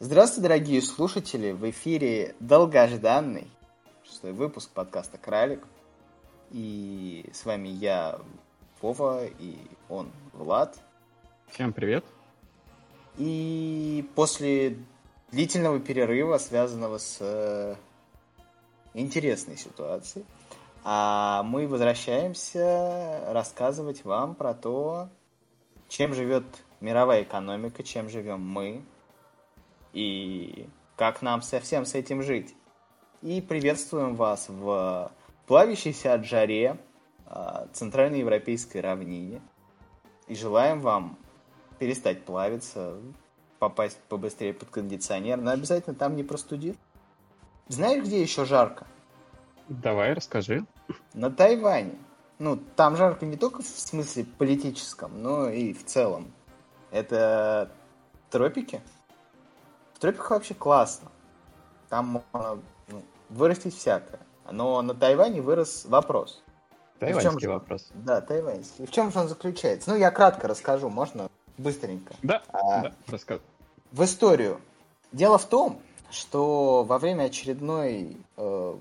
Здравствуйте, дорогие слушатели! В эфире долгожданный шестой выпуск подкаста «Кралик». И с вами я, Вова, и он, Влад. Всем привет! И после длительного перерыва, связанного с э, интересной ситуацией, а мы возвращаемся рассказывать вам про то, чем живет мировая экономика, чем живем мы, и как нам совсем с этим жить. И приветствуем вас в плавящейся от жаре а, центральноевропейской равнине. И желаем вам перестать плавиться, попасть побыстрее под кондиционер, но обязательно там не простудит. Знаешь, где еще жарко? Давай, расскажи. На Тайване. Ну, там жарко не только в смысле политическом, но и в целом. Это тропики. В тропиках вообще классно. Там можно ну, вырастить всякое. Но на Тайване вырос вопрос. Тайваньский чем... вопрос. Да, тайваньский. И в чем же он заключается? Ну, я кратко расскажу, можно быстренько. Да, а, да, расскажу. В историю. Дело в том, что во время очередной э,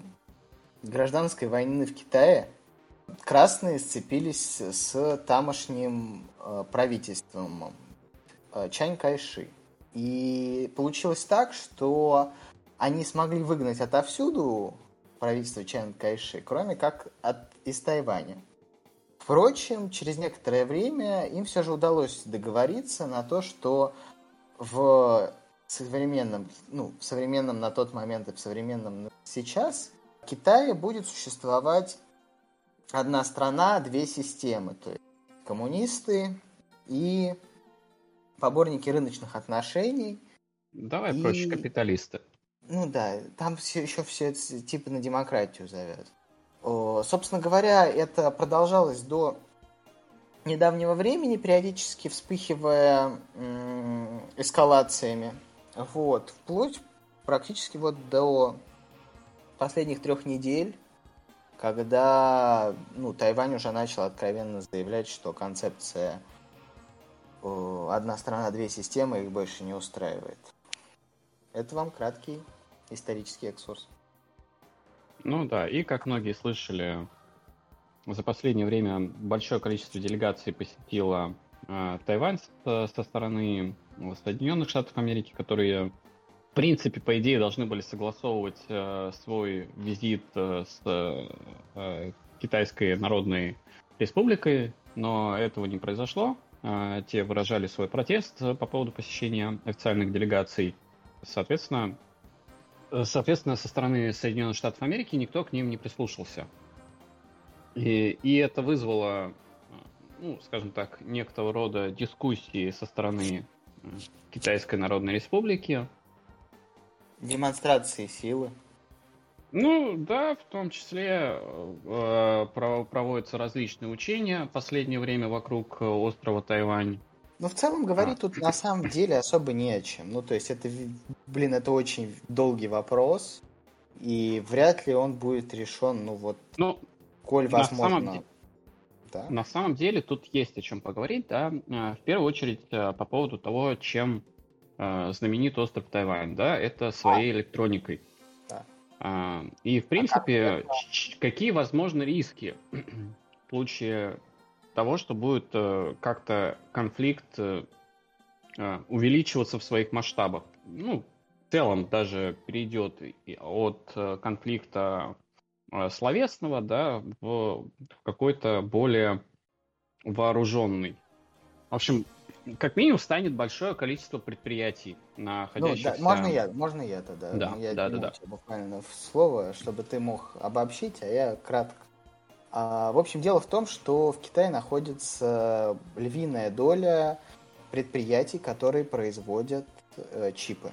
гражданской войны в Китае красные сцепились с тамошним э, правительством э, Чань Кайши. И получилось так, что они смогли выгнать отовсюду правительство Чан Кайши, кроме как от, из Тайваня. Впрочем, через некоторое время им все же удалось договориться на то, что в современном, ну, в современном на тот момент и в современном сейчас Китае будет существовать одна страна, две системы, то есть коммунисты и поборники рыночных отношений. Давай и... проще, капиталисты. Ну да, там все, еще все типа на демократию зовет. О, собственно говоря, это продолжалось до недавнего времени, периодически вспыхивая м- эскалациями. Вот, вплоть практически вот до последних трех недель, когда ну, Тайвань уже начал откровенно заявлять, что концепция одна страна, две системы их больше не устраивает. Это вам краткий исторический экскурс. Ну да, и как многие слышали, за последнее время большое количество делегаций посетило э, Тайвань со, со стороны Соединенных Штатов Америки, которые, в принципе, по идее, должны были согласовывать э, свой визит э, с э, Китайской Народной Республикой, но этого не произошло. А, те выражали свой протест по поводу посещения официальных делегаций. Соответственно, э, соответственно, со стороны Соединенных Штатов Америки никто к ним не прислушался. И, и это вызвало, ну, скажем так, некоторого рода дискуссии со стороны э, Китайской Народной Республики. Демонстрации силы. Ну, да, в том числе э, проводятся различные учения в последнее время вокруг э, острова Тайвань. Ну, в целом говорить а. тут на самом деле особо не о чем. Ну, то есть это, блин, это очень долгий вопрос, и вряд ли он будет решен, ну вот, ну, коль возможно. На самом, да? на самом деле тут есть о чем поговорить, да. Э, в первую очередь э, по поводу того, чем знаменит остров Тайвань, да, это своей электроникой. А, и, в а принципе, какие возможны риски в случае того, что будет э, как-то конфликт э, э, увеличиваться в своих масштабах? Ну, в целом даже перейдет от конфликта словесного, да, в какой-то более вооруженный. В общем, как минимум станет большое количество предприятий, находящихся... Ну, да, можно я, можно я тогда? Да, я да, да, да. Буквально в слово, чтобы ты мог обобщить, а я кратко. А, в общем, дело в том, что в Китае находится львиная доля предприятий, которые производят э, чипы.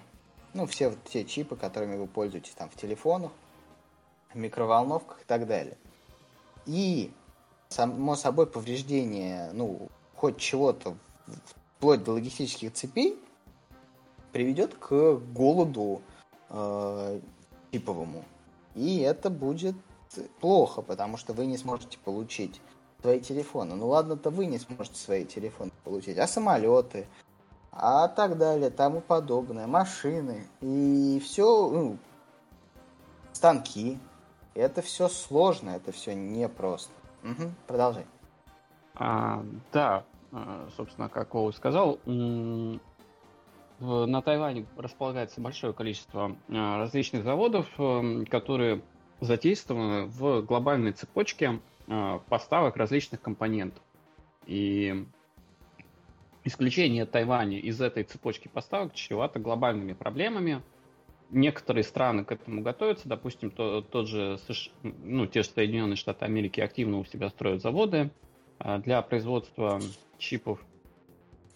Ну, все вот те чипы, которыми вы пользуетесь там в телефонах, в микроволновках и так далее. И, само собой, повреждение, ну, хоть чего-то вплоть до логистических цепей, приведет к голоду э, типовому. И это будет плохо, потому что вы не сможете получить свои телефоны. Ну ладно-то вы не сможете свои телефоны получить, а самолеты, а так далее, тому подобное, машины и все, ну, станки. Это все сложно, это все непросто. Угу, продолжай. А, да, собственно, как Оу сказал, на Тайване располагается большое количество а, различных заводов, эм, которые задействованы в глобальной цепочке поставок различных компонентов. И исключение Тайваня из этой цепочки поставок чревато глобальными проблемами. Некоторые страны к этому готовятся, допустим, то, тот же ну, те же Соединенные Штаты Америки активно у себя строят заводы для производства чипов.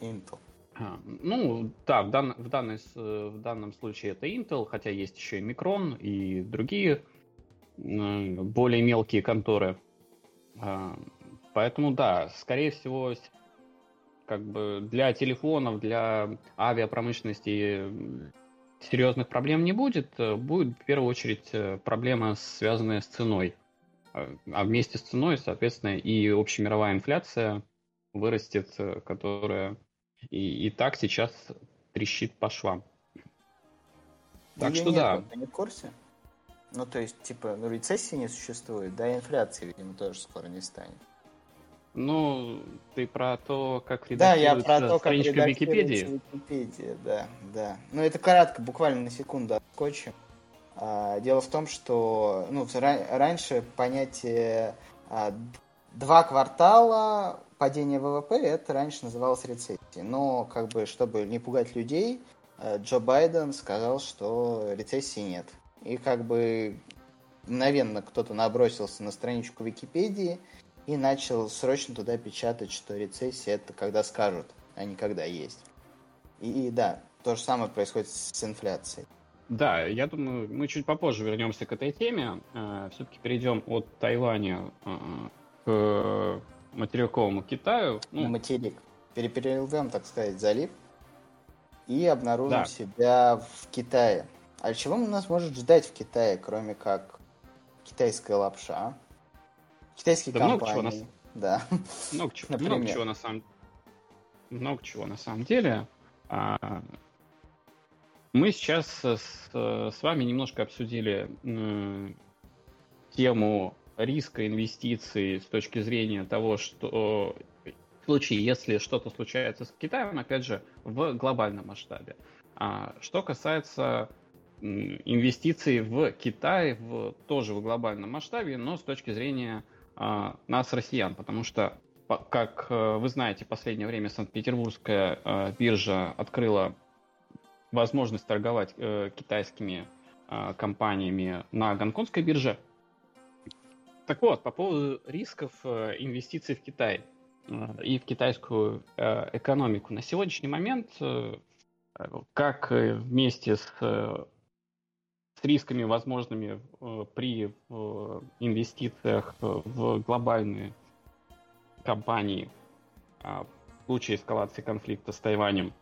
Intel. А, ну, да, в, дан, в, данной, в данном случае это Intel, хотя есть еще и Micron и другие более мелкие конторы. А, поэтому, да, скорее всего, как бы для телефонов, для авиапромышленности серьезных проблем не будет. Будет в первую очередь э, проблема, связанная с ценой. А, вместе с ценой, соответственно, и общемировая инфляция вырастет, э, которая и, и так сейчас трещит по швам. Так Или что нет, да. Ты не в курсе? Ну, то есть, типа, ну, рецессии не существует, да, и инфляции, видимо, тоже скоро не станет. Ну, ты про то, как редактируется да, я про то, как Википедии. Википедия, да, да. Ну, это кратко, буквально на секунду отскочим. А, дело в том, что ну, раньше понятие а, два квартала падения ВВП, это раньше называлось рецессией. Но, как бы, чтобы не пугать людей, а, Джо Байден сказал, что рецессии нет. И как бы мгновенно кто-то набросился на страничку Википедии и начал срочно туда печатать, что рецессия это когда скажут, а не когда есть. И, и да, то же самое происходит с инфляцией. Да, я думаю, мы чуть попозже вернемся к этой теме. Э, Все-таки перейдем от Тайваня э, к материковому Китаю. Ну, на материк. Переплывем, так сказать, залив и обнаружим да. себя в Китае. А чего нас может ждать в Китае, кроме как китайская лапша? Китайские да компании. Много чего на... Да. Много чего, много чего на самом много чего на самом деле. А, мы сейчас с, с вами немножко обсудили э, тему риска инвестиций с точки зрения того, что в случае, если что-то случается с Китаем, опять же, в глобальном масштабе. А что касается инвестиций в Китай в, тоже в глобальном масштабе, но с точки зрения а, нас, россиян, потому что, как э, вы знаете, в последнее время Санкт-Петербургская а, биржа открыла возможность торговать а, китайскими а, компаниями на гонконгской бирже. Так вот, по поводу рисков а, инвестиций в Китай а, и в китайскую а, экономику. На сегодняшний момент, а, как вместе с с рисками возможными э, при э, инвестициях в глобальные компании а, в случае эскалации конфликта с Тайванем.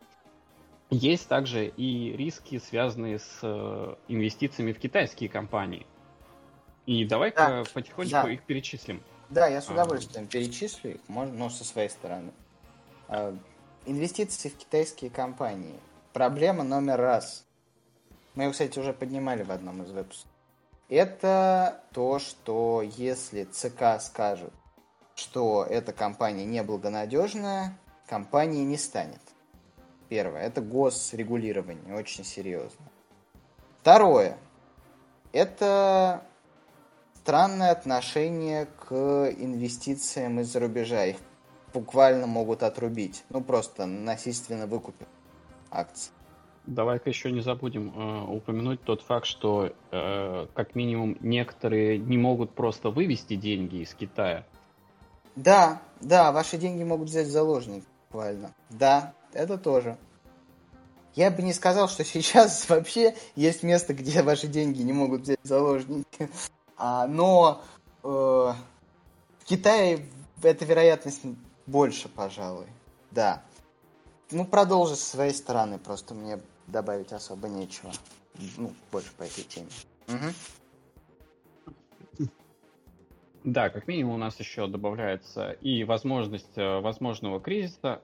Есть также и риски, связанные с э, инвестициями в китайские компании. И давай-ка да, потихонечку да. их перечислим. Да, я с а. удовольствием а... перечислю их, можно, но со своей стороны. А, инвестиции в китайские компании. Проблема номер раз. Мы его, кстати, уже поднимали в одном из выпусков. Это то, что если ЦК скажет, что эта компания неблагонадежная, компании не станет. Первое. Это госрегулирование, очень серьезно. Второе. Это странное отношение к инвестициям из-за рубежа. Их буквально могут отрубить. Ну, просто насильственно выкупив акции. Давай-ка еще не забудем э, упомянуть тот факт, что э, как минимум некоторые не могут просто вывести деньги из Китая. Да, да, ваши деньги могут взять в заложник, буквально. Да, это тоже. Я бы не сказал, что сейчас вообще есть место, где ваши деньги не могут взять заложники. А, но э, в Китае эта вероятность больше, пожалуй. Да. Ну, продолжи с своей стороны, просто мне добавить особо нечего. Ну, больше по этой теме. Угу. Да, как минимум у нас еще добавляется и возможность э, возможного кризиса.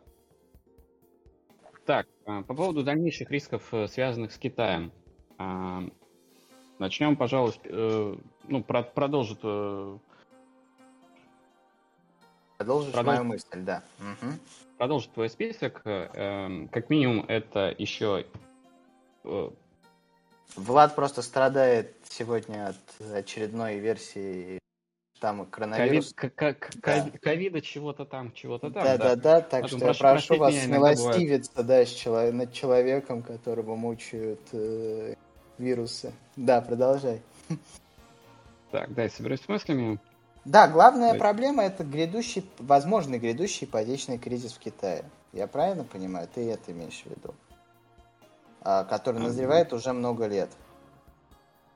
Так, по поводу дальнейших рисков, связанных с Китаем. Начнем, пожалуй, ну, продолжит Продолжишь Продолж... мою мысль, да. Угу. Продолжит твой список. Эм, как минимум, это еще... Э, Влад просто страдает сегодня от очередной версии там коронавирус. Ковида чего-то там, чего-то там. Да, да, да, так что я прошу вас смилостивиться да, над человеком, которого мучают э, вирусы. Да, продолжай. Так, дай соберусь с мыслями. Да, главная проблема это грядущий, возможный грядущий ипотечный кризис в Китае. Я правильно понимаю? Ты это имеешь в виду? А, который назревает уже много лет.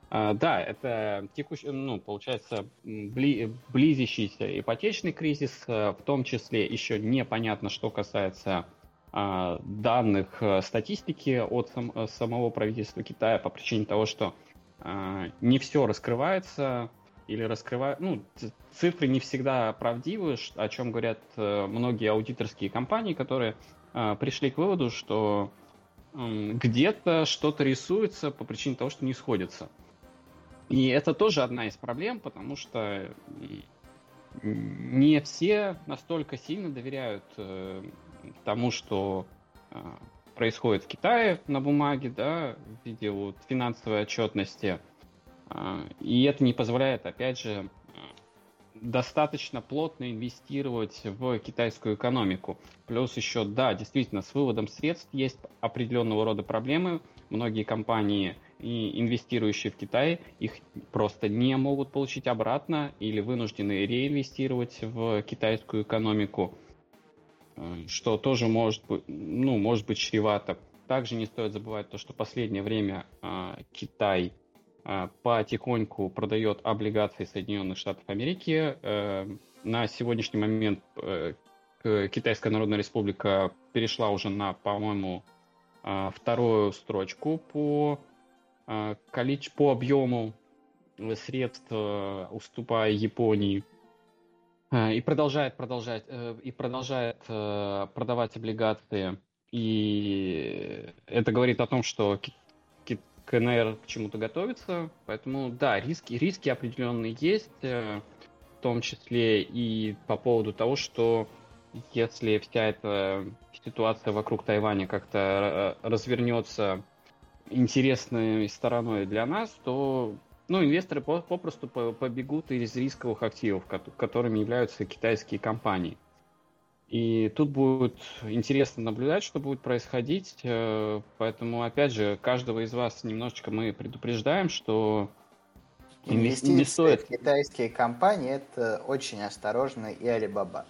А, да, это текущий, ну, получается, бли, близящийся ипотечный кризис, э, в том числе еще непонятно, что касается а, данных э, статистики от сам, э, самого правительства Китая по причине того, что а, не все раскрывается, или раскрывают, ну, цифры не всегда правдивы, о чем говорят многие аудиторские компании, которые э, пришли к выводу, что где-то что-то рисуется по причине того, что не сходится. И это тоже одна из проблем, потому что не все настолько сильно доверяют э, тому, что происходит в Китае на бумаге, да, в виде вот финансовой отчетности. А, и это не позволяет, опять же, достаточно плотно инвестировать в китайскую экономику. Плюс еще, да, действительно, с выводом средств есть определенного рода проблемы. Многие компании, и инвестирующие в Китай, их просто не могут получить обратно или вынуждены реинвестировать в китайскую экономику, э, что тоже может быть, ну, может быть чревато. Также не стоит забывать то, что в последнее время а, Китай а, потихоньку продает облигации Соединенных Штатов Америки. Э, на сегодняшний момент э, Китайская Народная Республика перешла уже на, по-моему, а, вторую строчку по, а, количе... по объему средств, уступая Японии. И продолжает, продолжать, э, и продолжает продавать облигации. И это говорит о том, что КНР к чему-то готовится. Поэтому, да, риски, риски определенные есть, э, в том числе и по поводу того, что если вся эта ситуация вокруг Тайваня как-то э, развернется интересной стороной для нас, то ну, инвесторы попросту побегут из рисковых активов, которыми являются китайские компании. И тут будет интересно наблюдать, что будет происходить. Э, поэтому, опять же, каждого из вас немножечко мы предупреждаем, что Инвестиции не стоит... в китайские компании это очень осторожно и Алибаба.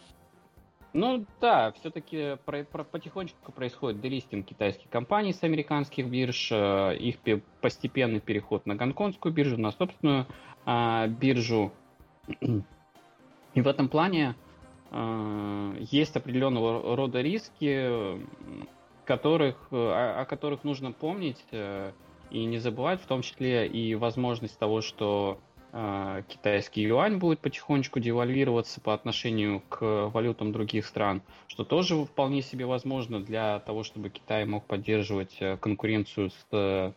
Ну да, все-таки про, про, потихонечку происходит делистинг китайских компаний с американских бирж, э, их постепенный переход на гонконгскую биржу, на собственную а, биржу. И в этом плане Э, есть определенного рода риски, которых, о, о которых нужно помнить э, и не забывать, в том числе и возможность того, что э, китайский юань будет потихонечку девальвироваться по отношению к валютам других стран, что тоже вполне себе возможно для того, чтобы Китай мог поддерживать конкуренцию с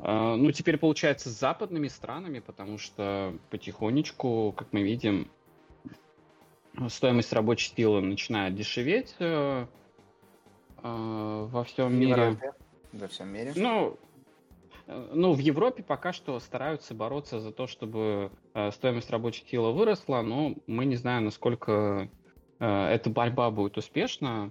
ну, теперь получается с западными странами, потому что потихонечку, как мы видим, стоимость рабочей силы начинает дешеветь э, э, во всем мире. Во всем мире. Ну, э, ну, в Европе пока что стараются бороться за то, чтобы э, стоимость рабочей силы выросла, но мы не знаем, насколько э, эта борьба будет успешна.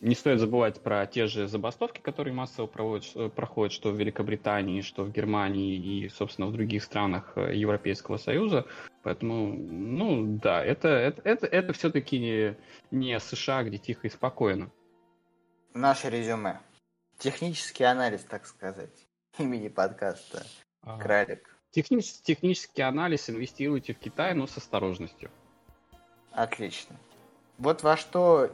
Не стоит забывать про те же забастовки, которые массово проводят, э, проходят что в Великобритании, что в Германии и, собственно, в других странах э, Европейского Союза. Поэтому, ну да, это, это, это, это все-таки не, не США, где тихо и спокойно. Наше резюме. Технический анализ, так сказать, имени подкаста. А, Кралик. Технический, технический анализ инвестируйте в Китай, но с осторожностью. Отлично. Вот во что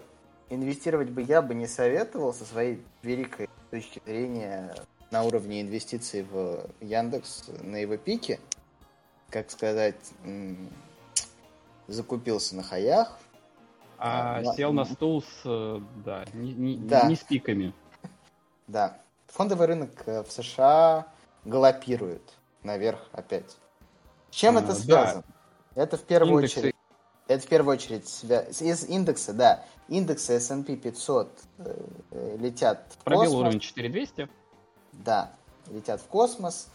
инвестировать бы я бы не советовал со своей великой точки зрения на уровне инвестиций в Яндекс на его пике. Как сказать, закупился на хаях, а Да. сел на стул с, э, да, не, не- Да. не с пиками. Да. Фондовый рынок э, в США галопирует наверх опять. С чем А, это да. связано? Это в первую Индексы- очередь. Это в первую очередь свя- из индекса, да. Индексы S&P 500 э, э, летят в Пробил космос. уровень 4200. Да, летят в космос.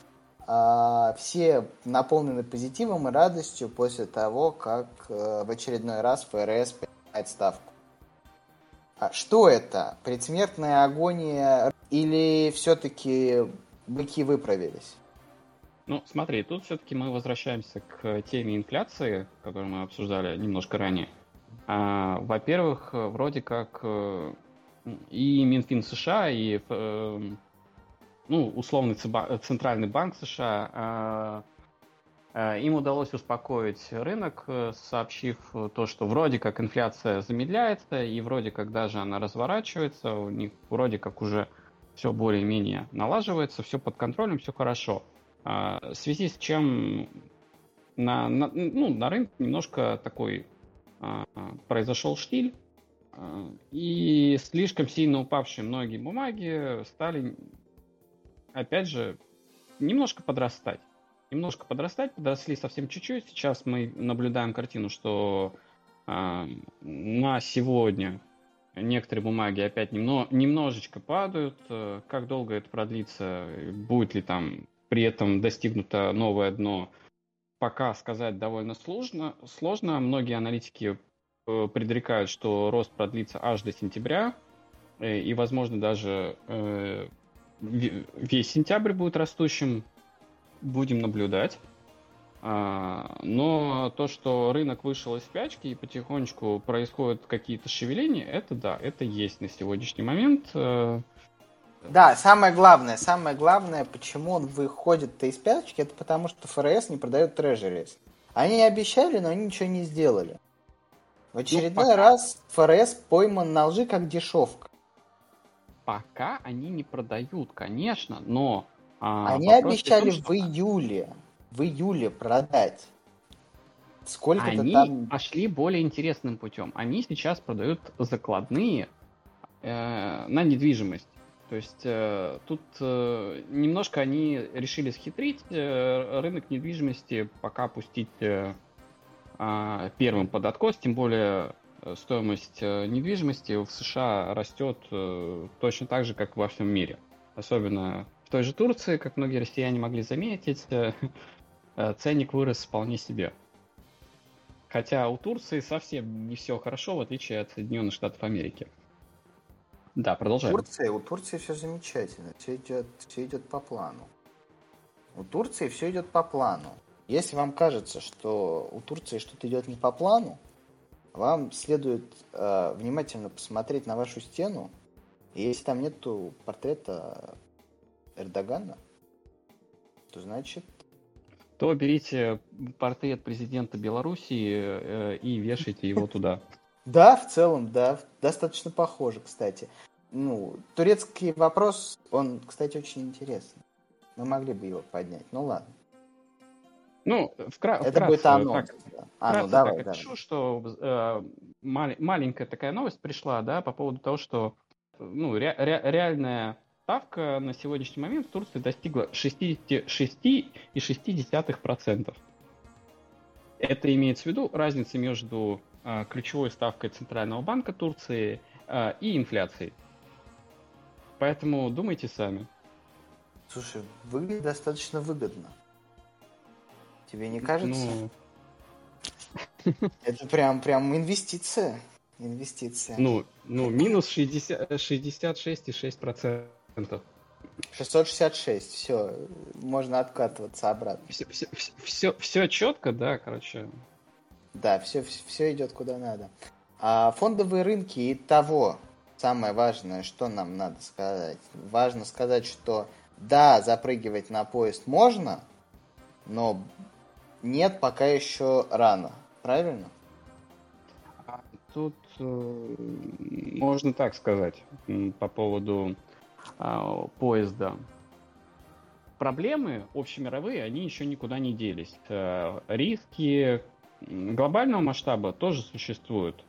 А, все наполнены позитивом и радостью после того, как э, в очередной раз ФРС поднимает ставку. А что это? Предсмертная агония или все-таки быки выправились? Ну, смотри, тут все-таки мы возвращаемся к теме инфляции, которую мы обсуждали немножко ранее. А, во-первых, вроде как э, и Минфин США, и э, ну, условный Центральный банк США, а, а, им удалось успокоить рынок, э, сообщив то, что вроде как инфляция замедляется, и вроде как даже она разворачивается, у них вроде как уже все более-менее налаживается, все под контролем, все хорошо. А, В связи с чем на, на- ну, на рынке немножко такой а, произошел штиль, а, и слишком сильно упавшие многие бумаги стали, опять же, немножко подрастать. Немножко подрастать, подросли совсем чуть-чуть. Сейчас мы наблюдаем картину, что а, на сегодня некоторые бумаги опять немно- немножечко падают. Э, Как долго это продлится, будет ли там при этом достигнуто новое дно, пока сказать довольно сложно. сложно. Многие аналитики э, предрекают, что рост продлится аж до сентября, э, и, возможно, даже ве- весь сентябрь будет растущим. Будем наблюдать. А, Но то, что рынок вышел из спячки и потихонечку происходят какие-то шевеления, это да, это есть на сегодняшний момент. Э, Да, самое главное, самое главное, почему он выходит из спячки, это потому что ФРС не продает трежерис. Они обещали, но они ничего не сделали. В очередной пока- раз ФРС пойман на лжи как дешевка. Пока они не продают, конечно, но... а, Они вопрос в обещали в июле, в июле продать. Сколько-то Они там... пошли более интересным путем. Они сейчас продают закладные э, на недвижимость. То есть э, тут э, немножко они решили схитрить э, рынок недвижимости, пока пустить э, а, первым под откос, тем более э, стоимость э, недвижимости в США растет э, точно так же, как во всем мире. Особенно в той же Турции, как многие россияне могли заметить, э, э, ценник вырос вполне себе. Хотя у Турции совсем не все хорошо, в отличие от Соединенных Штатов Америки. Да, продолжаем. Турции, у Турции все замечательно, все идет, все идет по плану. У Турции все идет по плану. Если вам кажется, что у Турции что-то идет не по плану, вам следует э, внимательно посмотреть на вашу стену. И если там нету портрета Эрдогана, то значит То берите портрет президента Белоруссии э, и вешайте его туда. Да, в целом, да, достаточно похоже, кстати. Ну, турецкий вопрос, он, кстати, очень интересный. Мы могли бы его поднять, ну ладно. Ну, вкра- Это вкратце, будет анонс. так, да. А, ну давай, так давай. опишу, что э, мал- маленькая такая новость пришла, да, по поводу того, что ну, ре- ре- реальная ставка на сегодняшний момент в Турции достигла 66,6%. Это имеется в виду разница между э, ключевой ставкой Центрального банка Турции э, и инфляцией. Поэтому думайте сами. Слушай, выглядит достаточно выгодно. Тебе не кажется? Ну, Это прям, прям инвестиция. Инвестиция. ну, ну минус 60, 66,6%. 666, все, можно откатываться обратно. Все, все, все, все четко, да, короче. Да, все, все идет куда надо. А фондовые рынки и того, самое важное, что нам надо сказать. Важно сказать, что да, запрыгивать на поезд можно, но нет, пока еще рано. Правильно? А Тут э, можно так сказать по поводу поезда. Проблемы общемировые, они еще никуда не делись. Э, Риски глобального масштаба тоже существуют.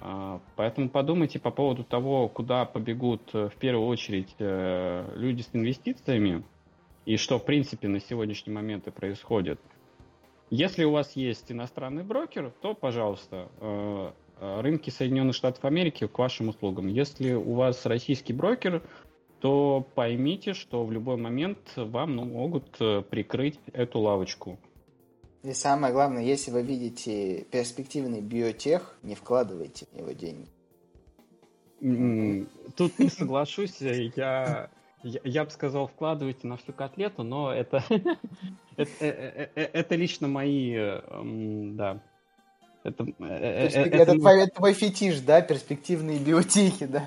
А, поэтому подумайте по поводу того, куда побегут э, в первую очередь э, люди с инвестициями и что, в принципе, на сегодняшний момент и происходит. Если у вас есть иностранный брокер, то, пожалуйста, рынки Соединенных Штатов Америки к вашим услугам. Если у вас российский брокер, то поймите, что в любой момент вам ну, могут прикрыть эту лавочку. И самое главное, если вы видите перспективный биотех, не вкладывайте в него деньги. Тут не соглашусь, я, я, я бы сказал, вкладывайте на всю котлету, но это, это, это, э, это лично мои, да. Это, э, это, это, твой, это твой фетиш, да, перспективные биотехи, да?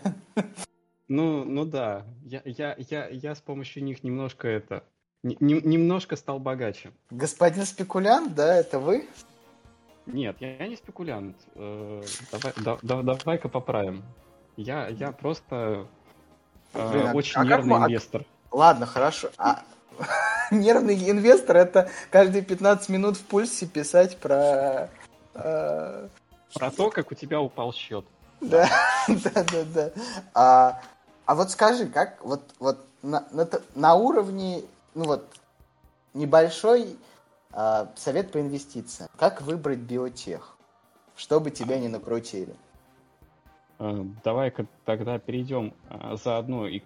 Ну, ну да, я, я, я, я с помощью них немножко это немножко стал богаче. Господин спекулянт, да, это вы? Нет, я, я не спекулянт. Э, давай, да, да, давай-ка поправим. Я, я просто э, Блин, а очень а нервный как, инвестор. Ладно, хорошо. А нервный инвестор это каждые 15 минут в пульсе писать про... Э... Про то, как у тебя упал счет. Да, да, да, да. А, а вот скажи, как вот, вот на, на, на уровне ну вот, небольшой э, совет по инвестициям. Как выбрать биотех, чтобы тебя не накрутили? Э, давай-ка тогда перейдем э, заодно и к,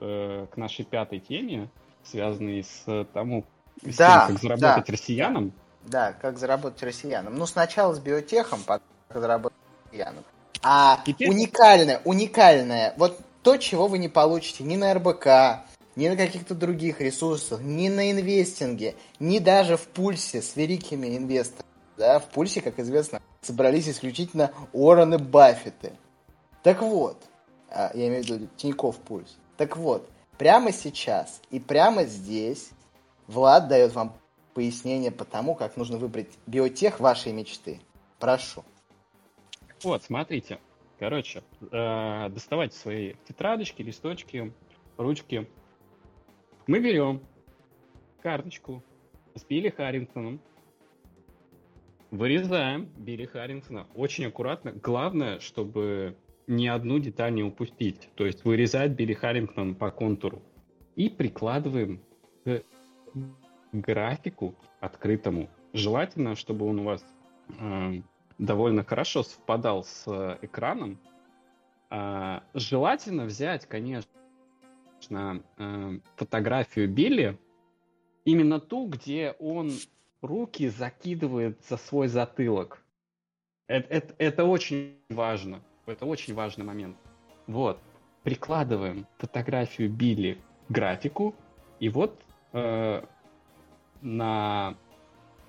э, к нашей пятой теме, связанной с тому, с да, тем, как заработать да, россиянам. Да, как заработать россиянам. Ну, сначала с биотехом, потом как заработать россиянам. А Теперь... уникальное, уникальное, вот то, чего вы не получите ни на РБК, ни на каких-то других ресурсах, ни на инвестинге, ни даже в пульсе с великими инвесторами. Да, в пульсе, как известно, собрались исключительно Уоррены Баффеты. Так вот, а, я имею в виду Тиньков Пульс. Так вот, прямо сейчас и прямо здесь Влад дает вам пояснение по тому, как нужно выбрать биотех вашей мечты. Прошу. Вот, смотрите. Короче, э, доставайте свои тетрадочки, листочки, ручки, мы берем карточку с Билли Харрингтоном, вырезаем Билли Харрингтона очень аккуратно. Главное, чтобы ни одну деталь не упустить. То есть вырезать Билли Харрингтон по контуру. И прикладываем к графику открытому. Желательно, чтобы он у вас э, довольно хорошо совпадал с экраном. Э, желательно взять, конечно, э, фотографию Билли, именно ту, где он руки закидывает за свой затылок. Это, это, это очень важно. Это очень важный момент. Вот. Прикладываем фотографию Билли к графику, и вот э, на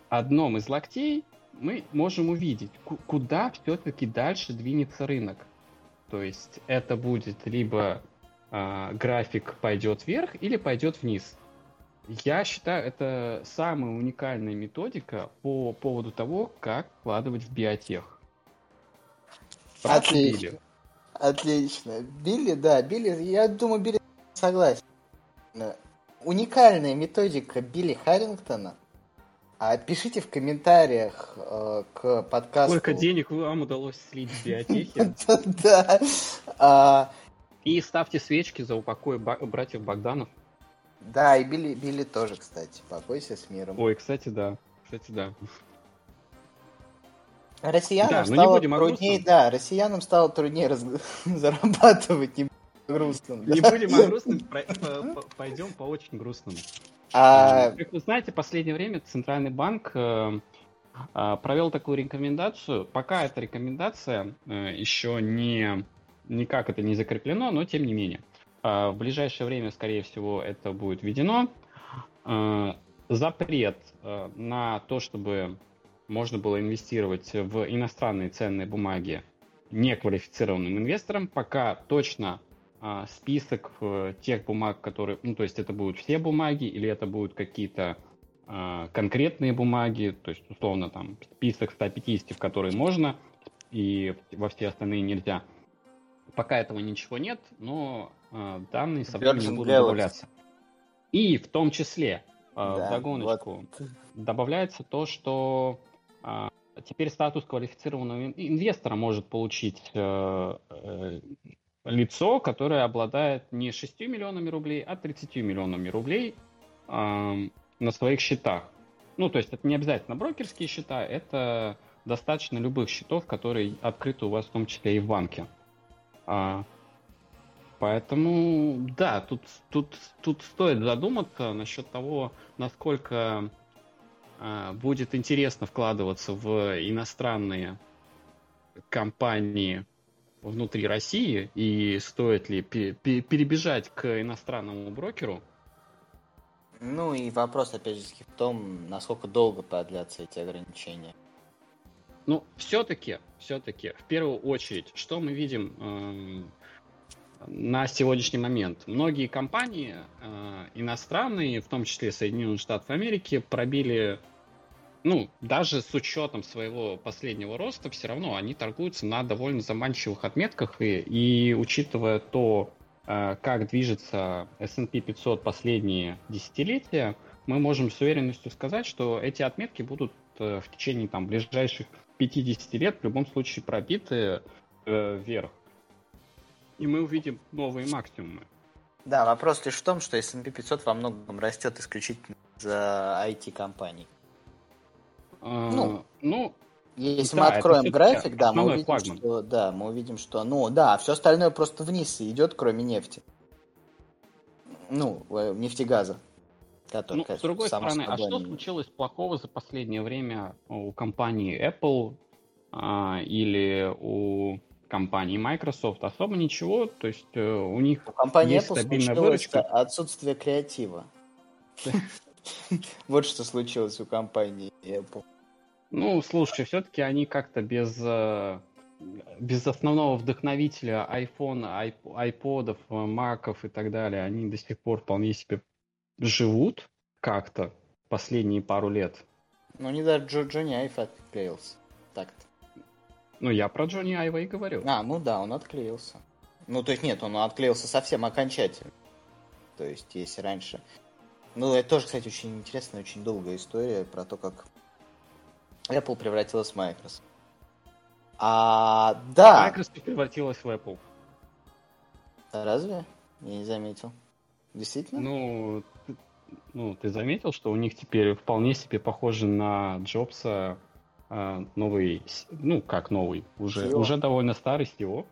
одном из локтей мы можем увидеть, куда все-таки дальше двинется рынок. То есть это будет либо э, график пойдет вверх или пойдет вниз. Я считаю, это самая уникальная методика по поводу того, как вкладывать в биотех. Отлично. Билли. Отлично. Билли, да, Билли, я думаю, Билли согласен. Уникальная методика Билли Харрингтона. А пишите в комментариях э, к подкасту. Сколько денег вам удалось слить в биотехе? Да. А, и ставьте свечки за упокой братьев Богданов. Да, и Билли, Билли тоже, кстати. Покойся с миром. Ой, кстати, да. Кстати, да. Россиянам да, стало труднее, да, россиянам стало труднее раз... зарабатывать, не грустным. Не да? будем о грустном, пойдем по очень грустному. А... Вы знаете, в последнее время Центральный банк э, а, провел такую рекомендацию. Пока эта рекомендация э, еще не никак это не закреплено, но тем не менее. А, в ближайшее время, скорее всего, это будет введено. А, запрет а, на то, чтобы можно было инвестировать в иностранные ценные бумаги неквалифицированным инвесторам, пока точно список э, тех бумаг, которые, ну, то есть это будут все бумаги или это будут какие-то конкретные бумаги, то есть условно там список 150, в которые можно, и во все остальные нельзя – Пока этого ничего нет, но э, данные со временем будут Galaxy. добавляться. И в том числе э, да, в догоночку вот. добавляется то, что э, теперь статус квалифицированного инвестора может получить э, э, лицо, которое обладает не 6 миллионами рублей, а 30 миллионами рублей э, на своих счетах. Ну, то есть это не обязательно брокерские счета, это достаточно любых счетов, которые открыты у вас в том числе и в банке. А, поэтому, да, тут, тут, тут стоит задуматься насчет того, насколько а, будет интересно вкладываться в иностранные компании внутри России и стоит ли перебежать к иностранному брокеру. Ну и вопрос, опять же, в том, насколько долго продлятся эти ограничения. Ну, все-таки, все-таки, в первую очередь, что мы видим э, на сегодняшний момент? Многие компании э, иностранные, в том числе Соединенные Штаты Америки, пробили, ну, даже с учетом своего последнего роста, все равно они торгуются на довольно заманчивых отметках, и, и учитывая то, э, как движется S&P 500 последние десятилетия, мы можем с уверенностью сказать, что эти отметки будут э, в течение там, ближайших 50 лет в любом случае пробиты э, вверх. И мы увидим новые максимумы. Да, вопрос лишь в том, что S&P 500 во многом растет исключительно за IT-компаний. А, ну, ну, если да, мы откроем график, да, мы увидим, флагман. что, да, мы увидим, что, ну, да, все остальное просто вниз идет, кроме нефти. Ну, э, нефтегаза. Который, ну, с другой стороны, а что случилось плохого за последнее время у компании Apple а, или у компании Microsoft? Особо ничего, то есть э, у них у компании есть Apple стабильная выручка. отсутствие креатива. Вот что случилось у компании Apple. Ну, слушай, все-таки они как-то без э, без основного вдохновителя iPhone, iPodов, Macов и так далее, они до сих пор вполне себе живут как-то последние пару лет. Ну, не даже Джо, Джонни Айв отклеился. Так-то. Ну, я про Джонни Айва и говорю. А, ну да, он отклеился. Ну, то есть нет, он отклеился совсем окончательно. То есть, если раньше... Ну, это тоже, кстати, очень интересная, очень долгая история про то, как Apple превратилась в Microsoft. А, да. Microsoft превратилась в Apple. Разве? Я не заметил. Действительно? Ну, ты, ну, ты заметил, что у них теперь вполне себе похоже на Джобса э, новый, ну, как новый, уже, уже довольно старый SEO.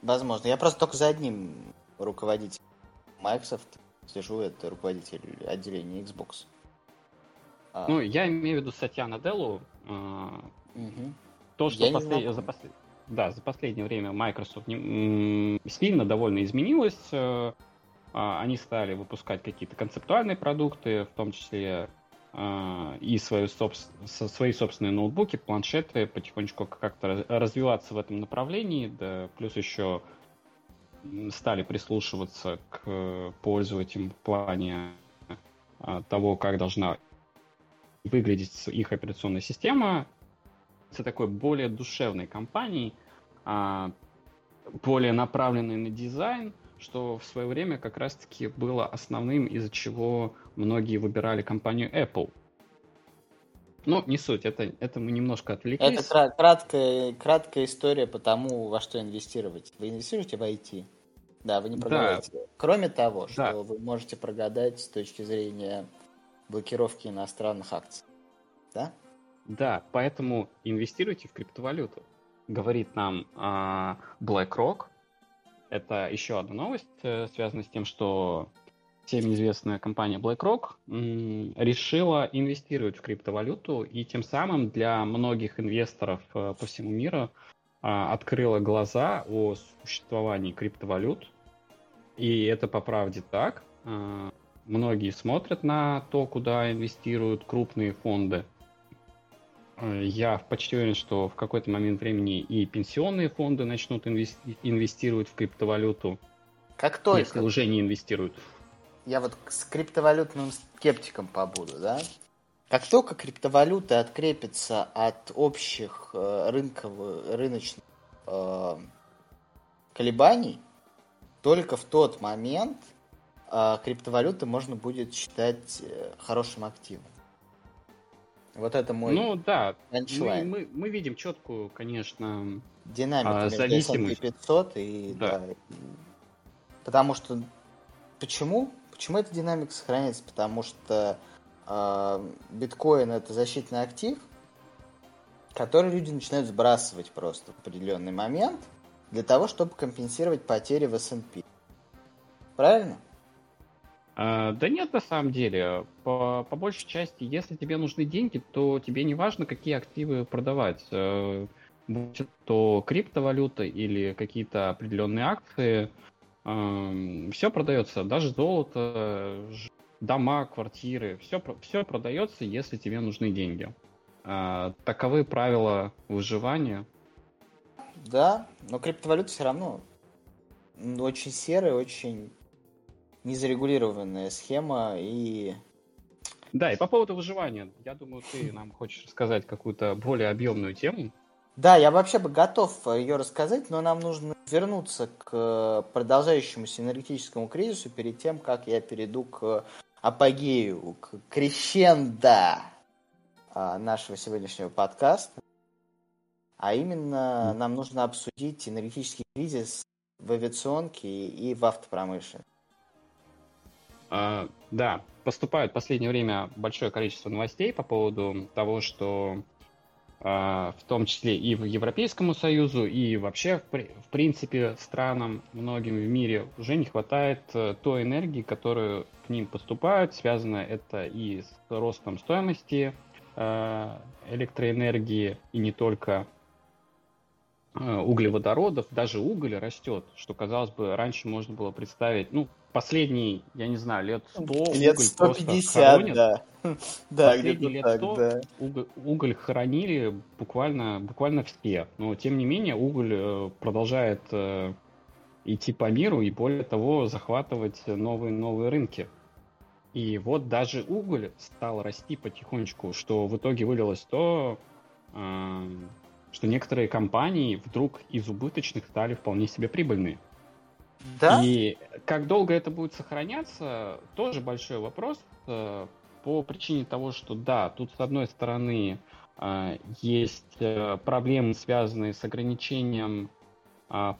Возможно. Я просто только за одним руководителем Microsoft слежу, это руководитель отделения Xbox. А. Ну, я имею в виду Сатья Наделлу. Э, угу. То, что послед... за, послед... да, за последнее время Microsoft не... сильно довольно изменилось. Э, а, они стали выпускать какие-то концептуальные продукты, в том числе а, и свои, свои собственные ноутбуки, планшеты, потихонечку как-то развиваться в этом направлении, да плюс еще стали прислушиваться к пользователям в плане а, того, как должна выглядеть их операционная система. Это такой более душевной компанией, более направленной на дизайн, что в свое время как раз-таки было основным, из-за чего многие выбирали компанию Apple. Но не суть, это, это мы немножко отвлеклись. Это краткая, краткая история по тому, во что инвестировать. Вы инвестируете в IT? Да, вы не прогадаете. Да. Кроме того, что да. вы можете прогадать с точки зрения блокировки иностранных акций. Да? Да, поэтому инвестируйте в криптовалюту. Говорит нам а, BlackRock, это еще одна новость, э, связанная с тем, что всем известная компания BlackRock решила инвестировать в криптовалюту и тем самым для многих инвесторов э, по всему миру а, открыла глаза о существовании криптовалют. И это по правде так. А, многие смотрят на то, куда инвестируют крупные фонды. Э, я почти уверен, что в какой-то момент времени и пенсионные фонды начнут инвести- инвестировать в криптовалюту. Как только. Если уже не инвестируют. Я вот с криптовалютным скептиком побуду, да? Как только криптовалюта открепится от общих э, рынков, рыночных э, колебаний, только в тот момент э, криптовалюты можно будет считать э, хорошим активом. Вот это мой Ну да, мы, мы, мы видим четкую, конечно, динамику а, зависимость. 500 и да. да. Потому что почему? Почему эта динамика сохраняется? Потому что э, биткоин это защитный актив, который люди начинают сбрасывать просто в определенный момент для того, чтобы компенсировать потери в S&P. Правильно? А, да нет, на самом деле. По, по большей части, если тебе нужны деньги, то тебе не важно, какие активы продавать. Э, будь то криптовалюта или какие-то определенные акции, э, все продается, даже золото, дома, квартиры, все, все продается, если тебе нужны деньги. А, таковы правила выживания. Да, но криптовалюта все равно очень серая, очень незарегулированная схема и... Да, и по поводу выживания, я думаю, ты нам хочешь рассказать какую-то более объемную тему. Да, я вообще бы готов ее рассказать, но нам нужно вернуться к продолжающемуся энергетическому кризису перед тем, как я перейду к апогею, к крещендо а, нашего сегодняшнего подкаста. А именно нам нужно обсудить энергетический кризис в авиационке и в автопромышленности. А, да, поступает в последнее время большое количество новостей по поводу того, что в том числе и в Европейскому Союзу, и вообще, в принципе, странам многим в мире уже не хватает э, той энергии, которую к ним поступает. Связано это и с ростом стоимости э, электроэнергии, и не только углеводородов, даже уголь растет, что, казалось бы, раньше можно было представить, ну, последний, я не знаю, лет 100 лет уголь 150, да. да, Последние лет так, 100 да. уголь, уголь хранили буквально, буквально все. Но, тем не менее, уголь э, продолжает э, идти по миру и, более того, захватывать новые новые рынки. И вот даже уголь стал расти потихонечку, что в итоге вылилось то, э, что некоторые компании вдруг из убыточных стали вполне себе прибыльные. Да? И как долго это будет сохраняться, тоже большой вопрос э, по причине того, что да, тут с одной стороны э, есть э, проблемы, связанные с ограничением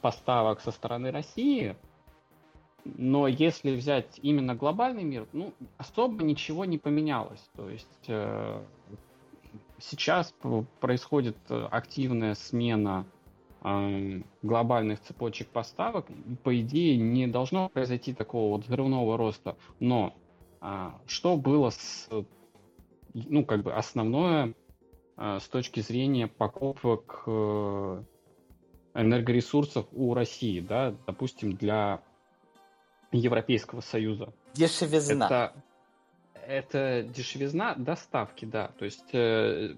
поставок со стороны России, но если взять именно глобальный мир, ну, особо ничего не поменялось. То есть сейчас происходит активная смена глобальных цепочек поставок, по идее, не должно произойти такого вот взрывного роста. Но а, что было с, ну, как бы основное а, с точки зрения покупок э, энергоресурсов у России, да, допустим, для Европейского Союза? Дешевизна. Это, это дешевизна доставки, да. То есть э,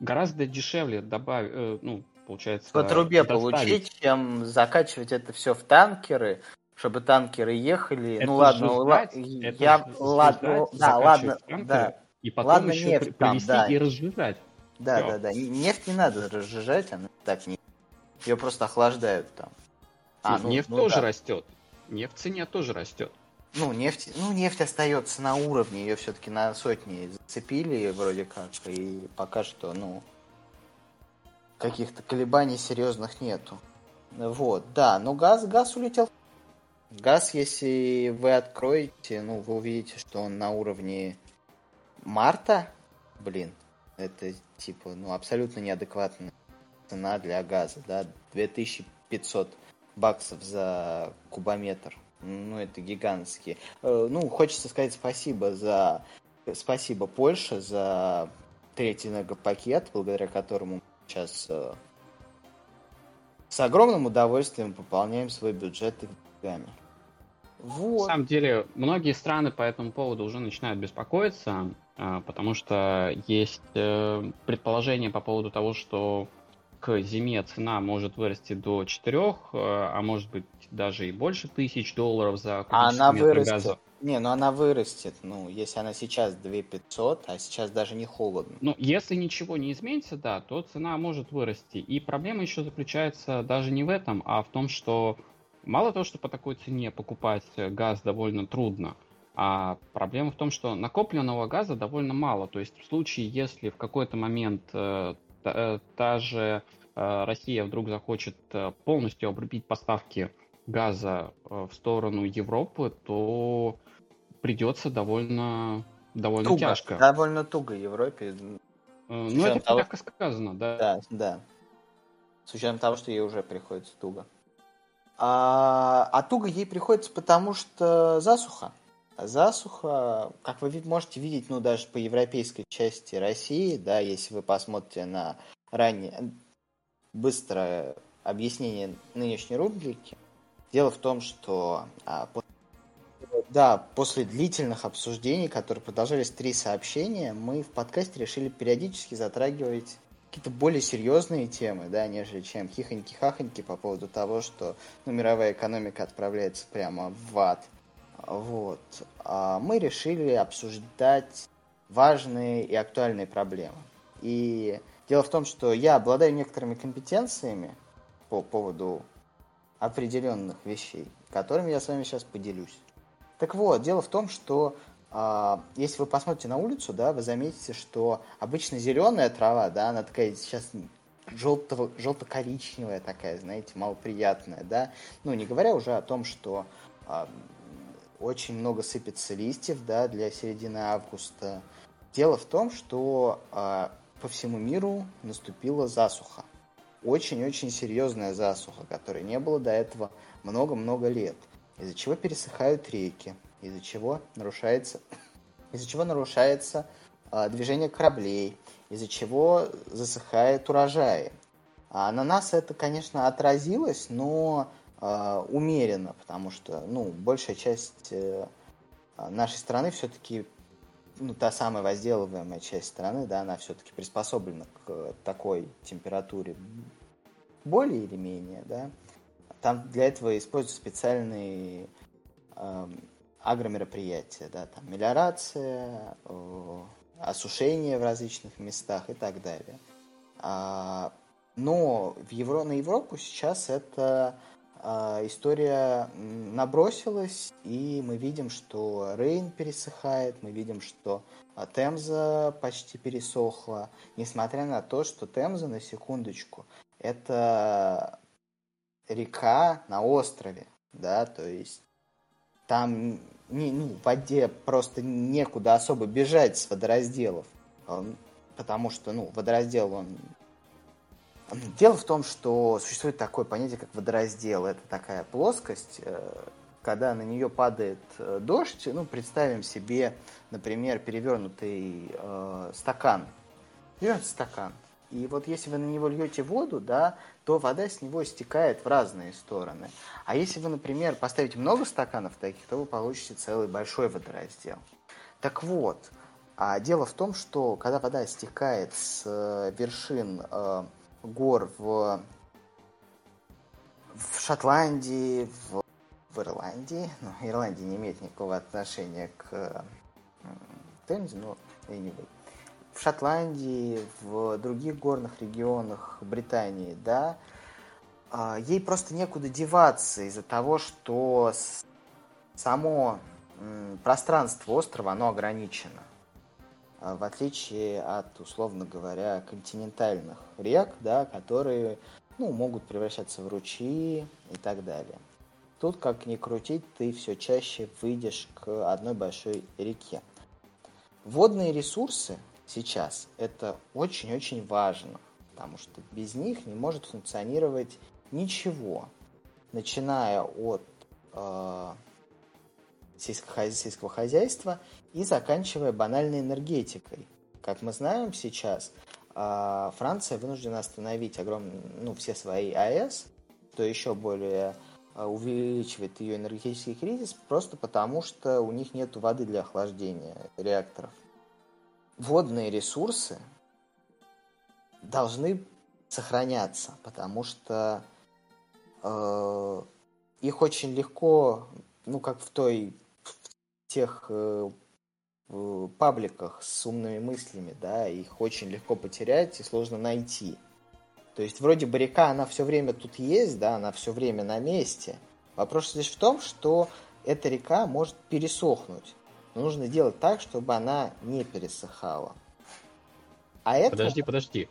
гораздо дешевле добавить, э, ну, получается... По трубе получить, чем закачивать это все в танкеры, чтобы танкеры ехали. Это ну ладно, ждать, это я ладно, да, ладно, да. И потом ладно, еще нефть привезти там, да. и разжижать. Да, Все. да, да. Нефть не надо разжижать, она так не. Ее просто охлаждают там. А, ну, нефть ну, тоже да. растет. Нефть в цене тоже растет. Ну, нефть, ну, нефть остается на уровне, ее все-таки на сотни зацепили вроде как, и пока что, ну, каких-то колебаний серьезных нету. Вот, да, но газ, газ улетел. Газ, если вы откроете, ну, вы увидите, что он на уровне марта. Блин, это типа, ну, абсолютно неадекватная цена для газа, да, 2500 баксов за кубометр. Ну, это гигантские. Э, ну, хочется сказать спасибо за... Спасибо Польше за третий энергопакет, благодаря которому сейчас э, с огромным удовольствием пополняем свой бюджет деньгами. Вот. На самом деле, многие страны по этому поводу уже начинают беспокоиться, э, потому что есть э, предположение по поводу того, что к зиме цена может вырасти до 4, а может быть даже и больше тысяч долларов за кубический а она метр вырастет. газа. Не, ну она вырастет, ну, если она сейчас 2500, а сейчас даже не холодно. Ну, если ничего не изменится, да, то цена может вырасти. И проблема еще заключается даже не в этом, а в том, что мало того, что по такой цене покупать газ довольно трудно, А проблема в том, что накопленного газа довольно мало. То есть в случае, если в какой-то момент э, та, э, та же э, Россия вдруг захочет э, полностью обрубить поставки газа в сторону Европы, то придется довольно, довольно туго, тяжко. Довольно туго Европе. Ну, это того, мягко сказано, да. Да, да. С учетом того, что ей уже приходится туго. А, а туго ей приходится, потому что засуха. Засуха, как вы можете видеть, ну, даже по европейской части России, да, если вы посмотрите на ранее быстрое объяснение нынешней рубрики, дело в том, что а, да, после длительных обсуждений, которые продолжались три сообщения, мы в подкасте решили периодически затрагивать какие-то более серьезные темы, да, нежели чем хихоньки-хахоньки по поводу того, что ну, мировая экономика отправляется прямо в ад. Вот. А мы решили обсуждать важные и актуальные проблемы. И дело в том, что я обладаю некоторыми компетенциями по поводу определенных вещей, которыми я с вами сейчас поделюсь. Так вот, дело в том, что а, если вы посмотрите на улицу, да, вы заметите, что обычно зеленая трава, да, она такая сейчас желто, желто-коричневая такая, знаете, малоприятная, да. Ну, не говоря уже о том, что а, очень много сыпется листьев, да, для середины августа. Дело в том, что а, по всему миру наступила засуха. Очень-очень серьезная засуха, которой не было до этого много-много лет. Из-за чего пересыхают реки, из-за чего нарушается, из-за чего нарушается э, движение кораблей, из-за чего засыхает урожаи. А на нас это, конечно, отразилось, но э, умеренно, потому что, ну, большая часть э, нашей страны все-таки, ну, та самая возделываемая часть страны, да, она все-таки приспособлена к такой температуре более или менее, да. Там для этого используются специальные э, агромероприятия, да, там мелиорация, осушение в различных местах и так далее. А, но в Евро, на Европу сейчас эта а, история набросилась, и мы видим, что Рейн пересыхает, мы видим, что Темза почти пересохла, несмотря на то, что Темза, на секундочку, это река на острове, да, то есть там не, ну, в воде просто некуда особо бежать с водоразделов. Потому что, ну, водораздел, он... Дело в том, что существует такое понятие, как водораздел. Это такая плоскость, э, когда на нее падает э, дождь. Ну, представим себе, например, перевернутый э, стакан. Перевернутый стакан. И вот если вы на него льете воду, да, то вода с него стекает в разные стороны. А если вы, например, поставите много стаканов таких, то вы получите целый большой водораздел. Так вот, а дело в том, что когда вода стекает с э, вершин э, гор в, в Шотландии, в, в Ирландии, ну, Ирландия не имеет никакого отношения к Темзе, но anyway, в Шотландии, в других горных регионах Британии, да, а, ей просто некуда деваться из-за того, что само пространство острова, оно ограничено. А, в отличие от, условно говоря, континентальных рек, да, которые ну, могут превращаться в ручьи и так далее. Тут, как ни крутить, ты все чаще выйдешь к одной большой реке. Водные ресурсы сейчас. Это очень-очень важно, потому что без них не может функционировать ничего, начиная от э, сельского хозяйства и заканчивая банальной энергетикой. Как мы знаем сейчас, э, Франция вынуждена остановить огромные, ну, все свои АЭС, что еще более э, увеличивает ее энергетический кризис, просто потому что у них нет воды для охлаждения реакторов водные ресурсы должны сохраняться, потому что э, их очень легко, ну как в той тех э, пабликах с умными мыслями, да, их очень легко потерять и сложно найти. То есть вроде бы река, она все время тут есть, да, она все время на месте. Вопрос лишь в том, что эта река может пересохнуть. Но нужно делать так, чтобы она не пересыхала. А это... Подожди, подожди.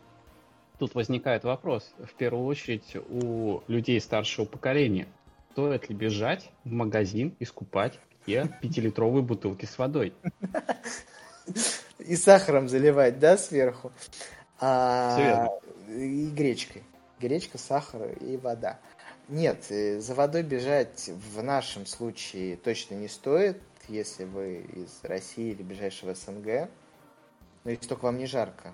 Тут возникает вопрос, в первую очередь, у людей старшего поколения. Стоит ли бежать в магазин и скупать те пятилитровые бутылки с водой? И сахаром заливать, да, сверху? А, и гречкой. Гречка, сахар и вода. Нет, э, за водой бежать в нашем случае точно не стоит, если вы из России или ближайшего СНГ. Но если только вам не жарко.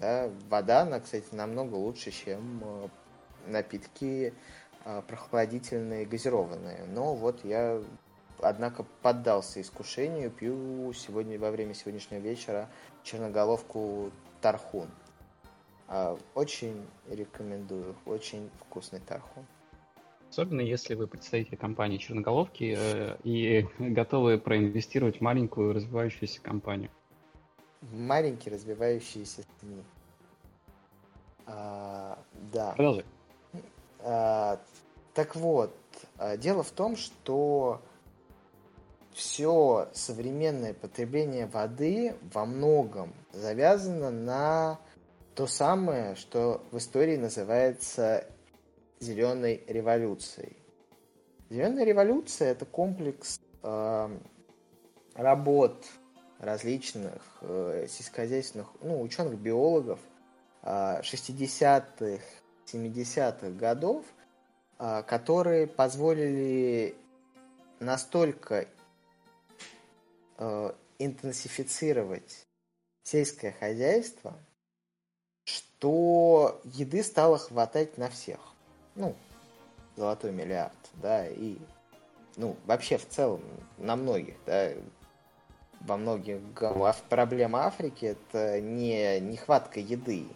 Да, вода, она, кстати, намного лучше, чем э, напитки э, прохладительные, газированные. Но вот я, однако, поддался искушению, пью сегодня во время сегодняшнего вечера черноголовку Тархун. А, очень рекомендую, очень вкусный тархун. Особенно если вы представитель компании Черноголовки э, и готовы проинвестировать в маленькую развивающуюся компанию. Маленькие развивающиеся СМИ. А, да. Продолжай. А, так вот, а, дело в том, что все современное потребление воды во многом завязано на то самое, что в истории называется зеленой революцией. Зеленая революция это комплекс э, работ различных э, сельскохозяйственных, ну, ученых-биологов э, 60-х, 70-х годов, э, которые позволили настолько э, интенсифицировать сельское хозяйство, что еды стало хватать на всех. Ну, золотой миллиард, да, и, ну, вообще в целом на многих, да, во многих проблема Африки это не нехватка еды,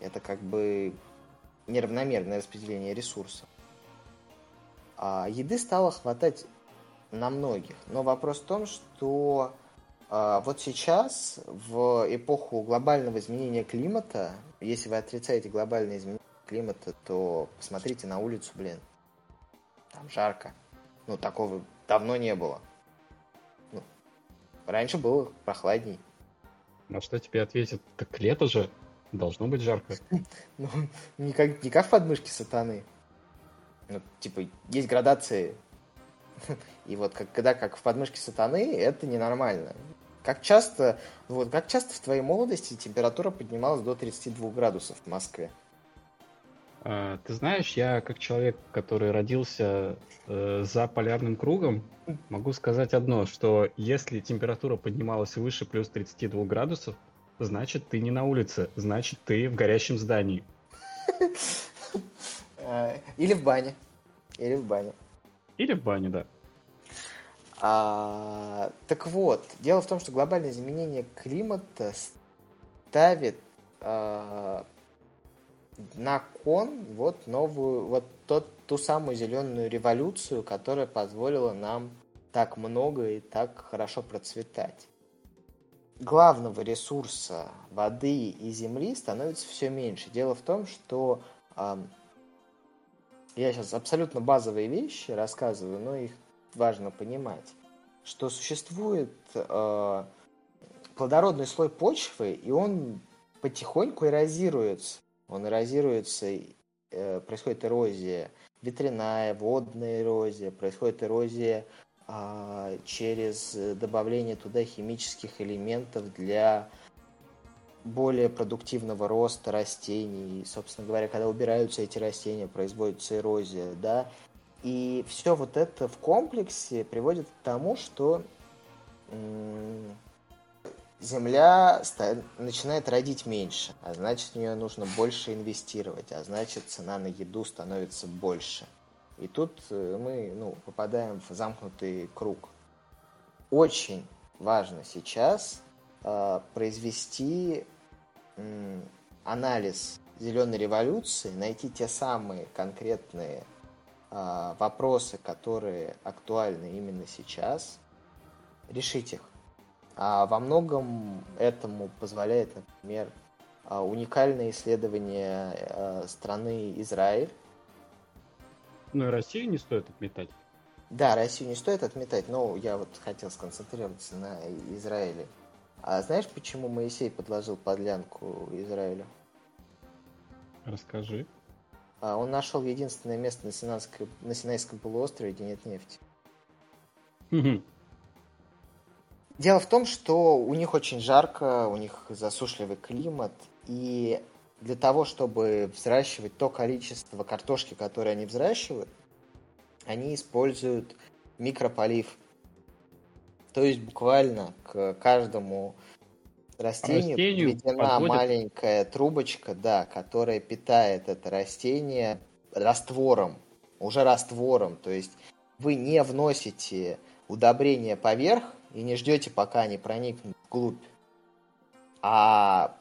это как бы неравномерное распределение ресурсов. А еды стало хватать на многих. Но вопрос в том, что а, вот сейчас, в эпоху глобального изменения климата, если вы отрицаете глобальное изменение климата, то посмотрите на улицу, блин. Там жарко. Ну, такого давно не было. Ну, раньше было прохладней. На что тебе ответят? Так лето же, должно быть жарко. Ну, не как, не как в подмышке сатаны. Ну, типа, есть градации. И вот как, когда как в подмышке сатаны, это ненормально. Как часто, вот, как часто в твоей молодости температура поднималась до 32 градусов в Москве? А, ты знаешь, я как человек, который родился э, за полярным кругом, могу сказать одно, что если температура поднималась выше плюс 32 градусов, значит ты не на улице, значит ты в горящем здании. Э, или в бане. Или в бане. Или в бане, да. А, так вот, дело в том, что глобальное изменение климата ставит а, на кон вот новую, вот тот, ту самую зеленую революцию, которая позволила нам так много и так хорошо процветать. Главного ресурса воды и земли становится все меньше. Дело в том, что э, я сейчас абсолютно базовые вещи рассказываю, но их важно понимать, что существует э, плодородный слой почвы, и он потихоньку эрозируется. Он эрозируется, э, происходит эрозия ветряная, водная эрозия, происходит эрозия э, через добавление туда химических элементов для более продуктивного роста растений. И, собственно говоря, когда убираются эти растения, производится эрозия, да, и все вот это в комплексе приводит к тому, что Земля начинает родить меньше, а значит, в нее нужно больше инвестировать, а значит, цена на еду становится больше. И тут э, мы ну, попадаем в замкнутый круг. Очень важно сейчас произвести э, анализ зеленой революции, найти те самые конкретные а, вопросы, которые актуальны именно сейчас, решить их. А во многом этому позволяет, например, а, уникальное исследование страны Израиль. Ну и Россию не стоит отметать. Да, Россию не стоит отметать, но я вот хотел сконцентрироваться на Израиле. А знаешь, почему Моисей подложил подлянку Израилю? Расскажи. А он нашел единственное место на, Синайском, на Синайском полуострове, где нет нефти. Дело в том, что у них очень жарко, у них засушливый климат, и для того, чтобы взращивать то количество картошки, которое они взращивают, они используют микрополив. То есть буквально к каждому растению, растению введена подводят... маленькая трубочка, да, которая питает это растение раствором, уже раствором. То есть вы не вносите удобрения поверх и не ждете, пока они проникнут вглубь, а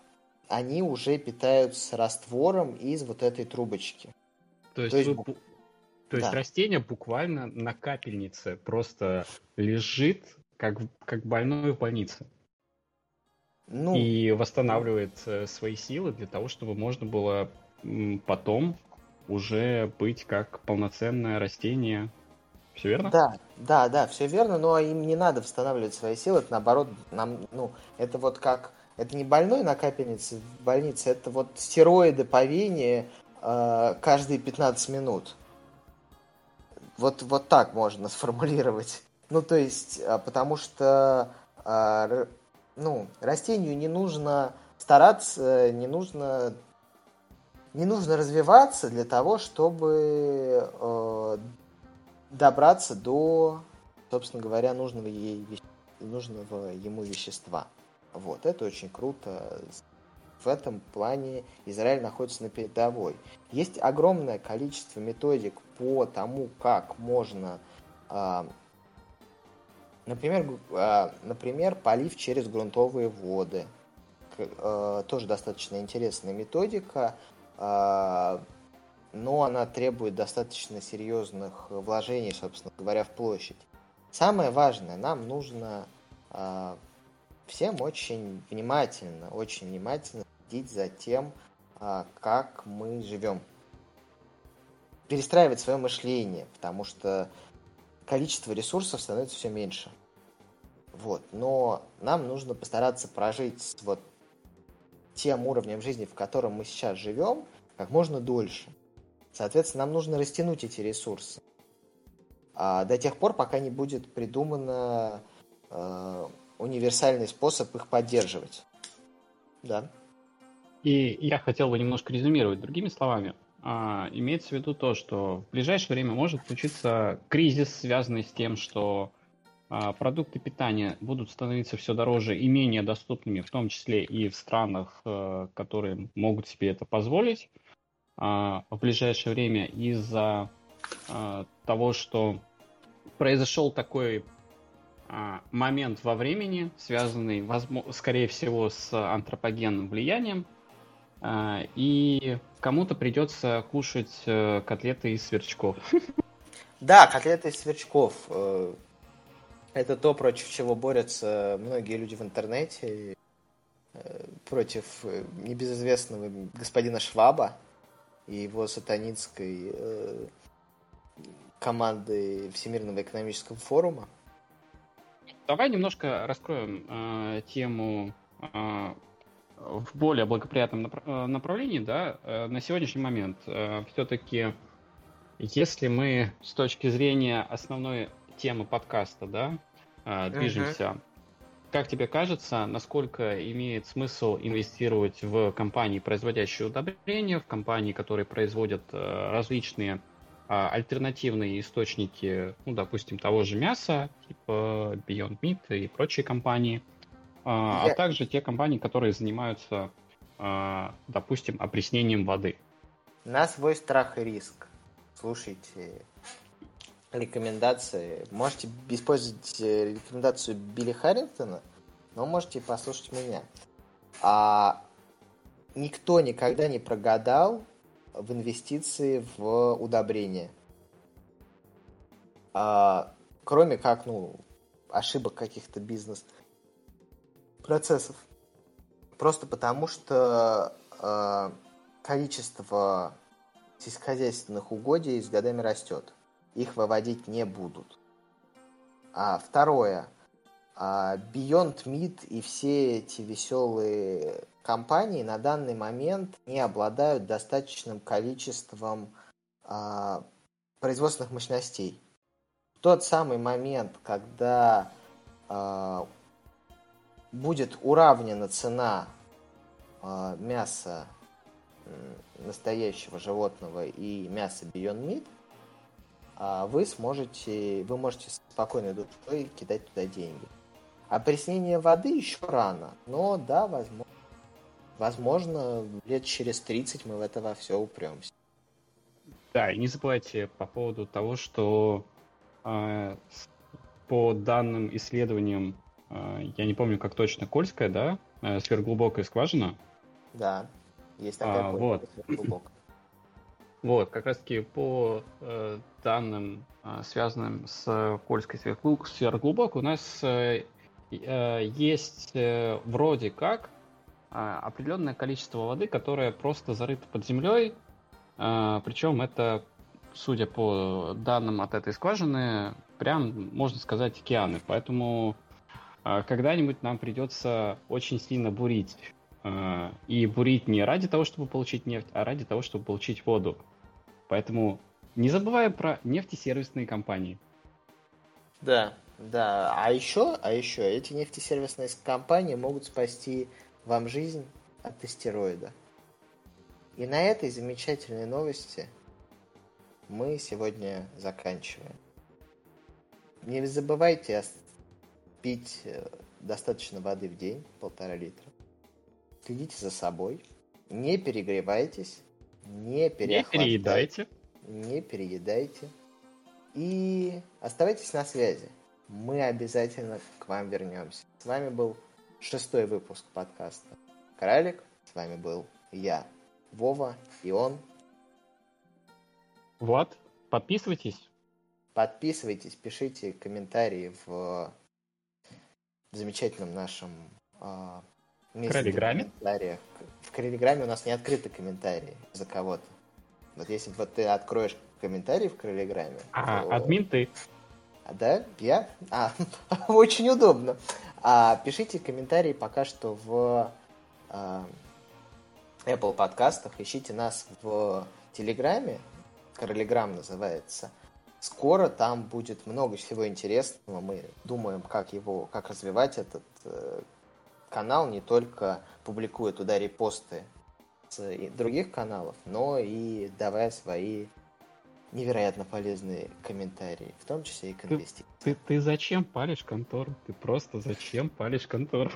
они уже питаются раствором из вот этой трубочки. То есть, То есть, вы... То есть да. растение буквально на капельнице просто лежит, как, как больной в больнице. Ну, и восстанавливает ну... свои силы для того, чтобы можно было потом уже быть как полноценное растение. Все верно? Да, да, да, все верно, но им не надо восстанавливать свои силы, это наоборот, нам, ну, это вот как, это не больной на капельнице в больнице, это вот стероиды по вене э, каждые 15 минут. Вот, вот так можно сформулировать. Ну, то есть, а, потому что а, ну, растению не нужно стараться, не нужно, не нужно развиваться для того, чтобы э, добраться до, собственно говоря, нужного, ей, нужного ему вещества. Вот, это очень круто в этом плане Израиль находится на передовой. Есть огромное количество методик по тому, как можно, а, например, а, например, полив через грунтовые воды. А, тоже достаточно интересная методика, но она требует достаточно серьезных вложений, собственно говоря, в площадь. Самое важное, нам нужно всем очень внимательно, очень внимательно следить за тем, а, как мы живем. Перестраивать свое мышление, потому что количество ресурсов становится все меньше. Вот. Но нам нужно постараться прожить вот тем уровнем жизни, в котором мы сейчас живем, как можно дольше. Соответственно, нам нужно растянуть эти ресурсы. А до тех пор, пока не будет придумано э, универсальный способ их поддерживать. Да. И я хотел бы немножко резюмировать другими словами. А, имеется в виду то, что в ближайшее время может случиться кризис, связанный с тем, что продукты питания будут становиться все дороже и менее доступными, в том числе и в странах, а, которые могут себе это позволить. А, в ближайшее время из-за а, того, что произошел такой а, момент во времени, связанный, скорее всего, с антропогенным влиянием, а, и кому-то придется кушать э, котлеты из сверчков. Да, котлеты из сверчков. Э, это то, против чего борются многие люди в интернете. Э, против небезызвестного господина Шваба и его сатанинской команды Всемирного экономического форума. Давай немножко раскроем э, тему э, в более благоприятном э, направлении, да, э, на сегодняшний момент э, все-таки, если мы с точки зрения основной темы подкаста, да, движемся, uh-huh. как тебе кажется, насколько имеет смысл инвестировать в компании, производящие удобрения, в компании, которые производят различные альтернативные источники, ну, допустим, того же мяса, типа Beyond Meat и прочие компании – а, а, а также те компании, которые занимаются, а, допустим, опреснением воды. На свой страх и риск. Слушайте рекомендации. Можете использовать э, рекомендацию Билли Харрингтона, но можете послушать меня. А никто никогда не прогадал в инвестиции в удобрения. А, кроме как, ну, ошибок каких-то бизнес процессов. Просто потому, что э, количество сельскохозяйственных угодий с годами растет. Их выводить не будут. А второе. А, Beyond Meat и все эти веселые компании на данный момент не обладают достаточным количеством а, производственных мощностей. В тот самый момент, когда а, будет уравнена цена а, мяса настоящего животного и мяса Beyond Meat, вы сможете, вы можете спокойно душой кидать туда деньги. А приснение воды еще рано, но да, возможно, возможно, лет через 30 мы в это во все упремся. Да, и не забывайте по поводу того, что э, по данным исследованиям, э, я не помню, как точно, Кольская, да, э, сверхглубокая скважина. Да, есть такая а, вот. сверхглубокая. Вот, как раз таки по э, данным, э, связанным с Кольской сверхглубокой, у нас э, э, есть э, вроде как э, определенное количество воды, которое просто зарыто под землей, э, причем это, судя по данным от этой скважины, прям, можно сказать, океаны. Поэтому э, когда-нибудь нам придется очень сильно бурить и бурить не ради того, чтобы получить нефть, а ради того, чтобы получить воду. Поэтому не забываем про нефтесервисные компании. Да, да. А еще, а еще эти нефтесервисные компании могут спасти вам жизнь от астероида. И на этой замечательной новости мы сегодня заканчиваем. Не забывайте пить э, достаточно воды в день, полтора литра. Следите за собой, не перегревайтесь, не переедайте. Не переедайте. И оставайтесь на связи. Мы обязательно к вам вернемся. С вами был шестой выпуск подкаста Кралик. С вами был я, Вова и он. Влад, подписывайтесь. Подписывайтесь, пишите комментарии в замечательном нашем а, в Кролиграме? В Кролиграме у нас не открыты комментарии за кого-то. Вот если вот ты откроешь комментарий в Кролиграме... А, то... админ ты. А, да? Я? А, очень удобно. А, пишите комментарии пока что в а, Apple подкастах. Ищите нас в Телеграме. Кролиграм называется. Скоро там будет много всего интересного. Мы думаем, как его, как развивать этот э, канал не только публикуя туда репосты с других каналов, но и давая свои невероятно полезные комментарии, в том числе и к инвестициям. Ты, ты, ты зачем палишь контору? Ты просто зачем палишь контору?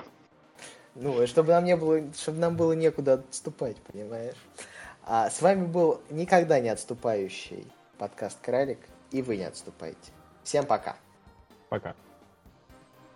Ну, чтобы нам не было, чтобы нам было некуда отступать, понимаешь? А с вами был никогда не отступающий подкаст Кралик, и вы не отступайте. Всем пока. Пока.